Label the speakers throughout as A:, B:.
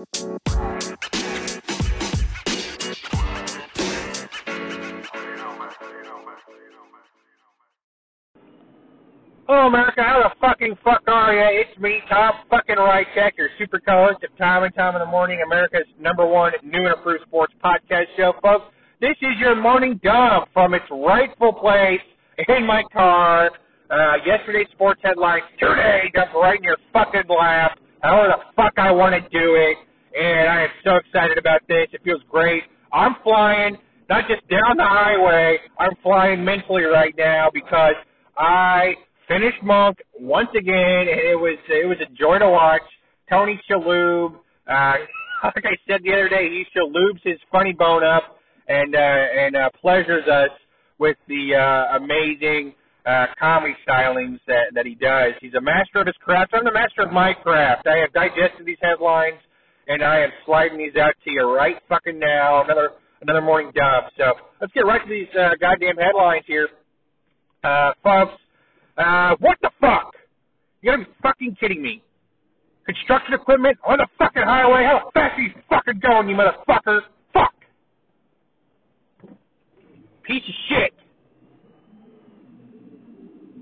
A: Hello, America. How the fucking fuck are you? It's me, Tom fucking Rycheck, your super co-host of Time and Time in the Morning, America's number one new and improved sports podcast show, folks. This is your morning dump from its rightful place in my car. Uh, yesterday's sports headlines today dumped right in your fucking lap. However the fuck I want to do it, and I am so excited about this. It feels great. I'm flying, not just down the highway. I'm flying mentally right now because I finished Monk once again, and it was it was a joy to watch. Tony Shalhoub, uh, like I said the other day, he Shalhoubs his funny bone up and uh, and uh, pleasures us with the uh, amazing uh, comedy stylings that that he does. He's a master of his craft. I'm the master of my craft. I have digested these headlines, and I am sliding these out to you right fucking now. Another another morning dub. So let's get right to these uh, goddamn headlines here, uh, folks. Uh, what the fuck? You gotta be fucking kidding me. Construction equipment on the fucking highway? How fast are you fucking going, you motherfucker? Fuck! Piece of shit.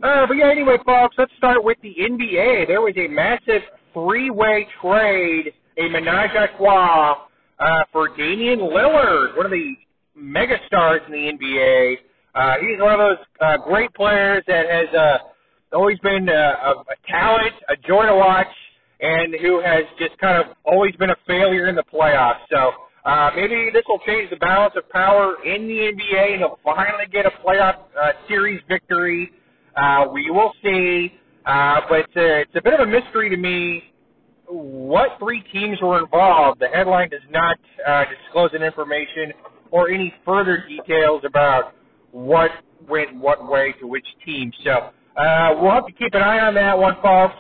A: Uh, but yeah, anyway, folks, let's start with the NBA. There was a massive three-way trade, a menage a trois, uh, for Damian Lillard, one of the megastars in the NBA. Uh, he's one of those uh, great players that has uh, always been uh, a, a talent, a joy to watch, and who has just kind of always been a failure in the playoffs. So uh, maybe this will change the balance of power in the NBA, and he'll finally get a playoff uh, series victory. Uh, we will see, uh, but it's a, it's a bit of a mystery to me what three teams were involved. The headline does not uh, disclose that information or any further details about what went what way to which team. So uh, we'll have to keep an eye on that one, folks.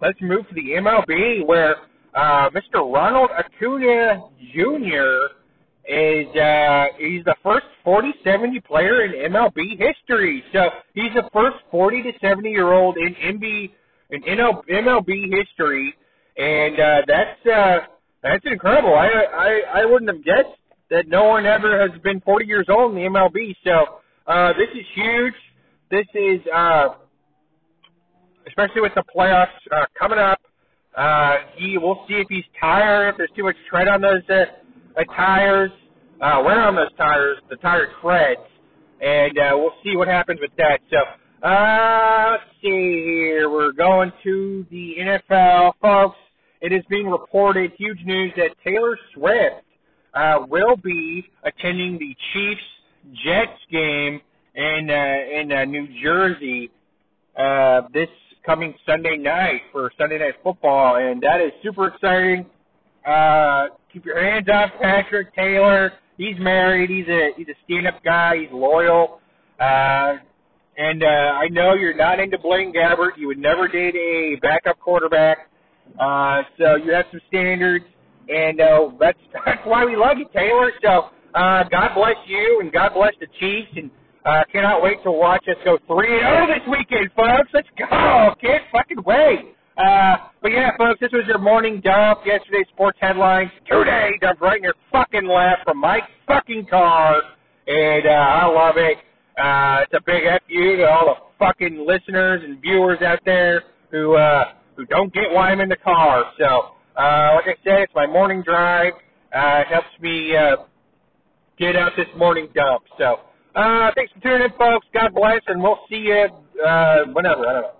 A: Let's move to the MLB, where uh, Mr. Ronald Acuna Jr. is uh, he's the first 40-70 player in MLB history. So he's the first 40 to 70 year old in MB in MLB history, and uh, that's uh, that's incredible. I, I I wouldn't have guessed that no one ever has been 40 years old in the MLB. So uh, this is huge. This is uh, especially with the playoffs uh, coming up. Uh, he, we'll see if he's tired, if there's too much tread on those uh, uh, tires, uh, wear on those tires, the tire treads, and uh, we'll see what happens with that. So uh, let's see here. We're going to the NFL, folks. It is being reported, huge news, that Taylor Swift uh, will be attending the Chiefs Jets game in uh, in uh, New Jersey uh, this coming Sunday night for Sunday Night Football, and that is super exciting. Uh, keep your hands off Patrick Taylor. He's married. He's a he's a stand-up guy. He's loyal. Uh, and uh, I know you're not into Blaine Gabbert. You would never date a backup quarterback. Uh, so you have some standards and uh, that's that's why we love you, Taylor. So uh, God bless you, and God bless the Chiefs, and uh, cannot wait to watch us go three and zero this weekend, folks. Let's go! Can't fucking wait. Uh, but yeah, folks, this was your morning dump. Yesterday's sports headlines. Today, dumped right in your fucking lap from my fucking car, and uh, I love it. Uh, it's a big F you to all the fucking listeners and viewers out there who uh, who don't get why I'm in the car. So uh, like I said, it's my morning drive. Uh, it helps me uh, get out this morning dump. So uh, thanks for tuning in, folks. God bless, and we'll see you uh, whenever. I don't know.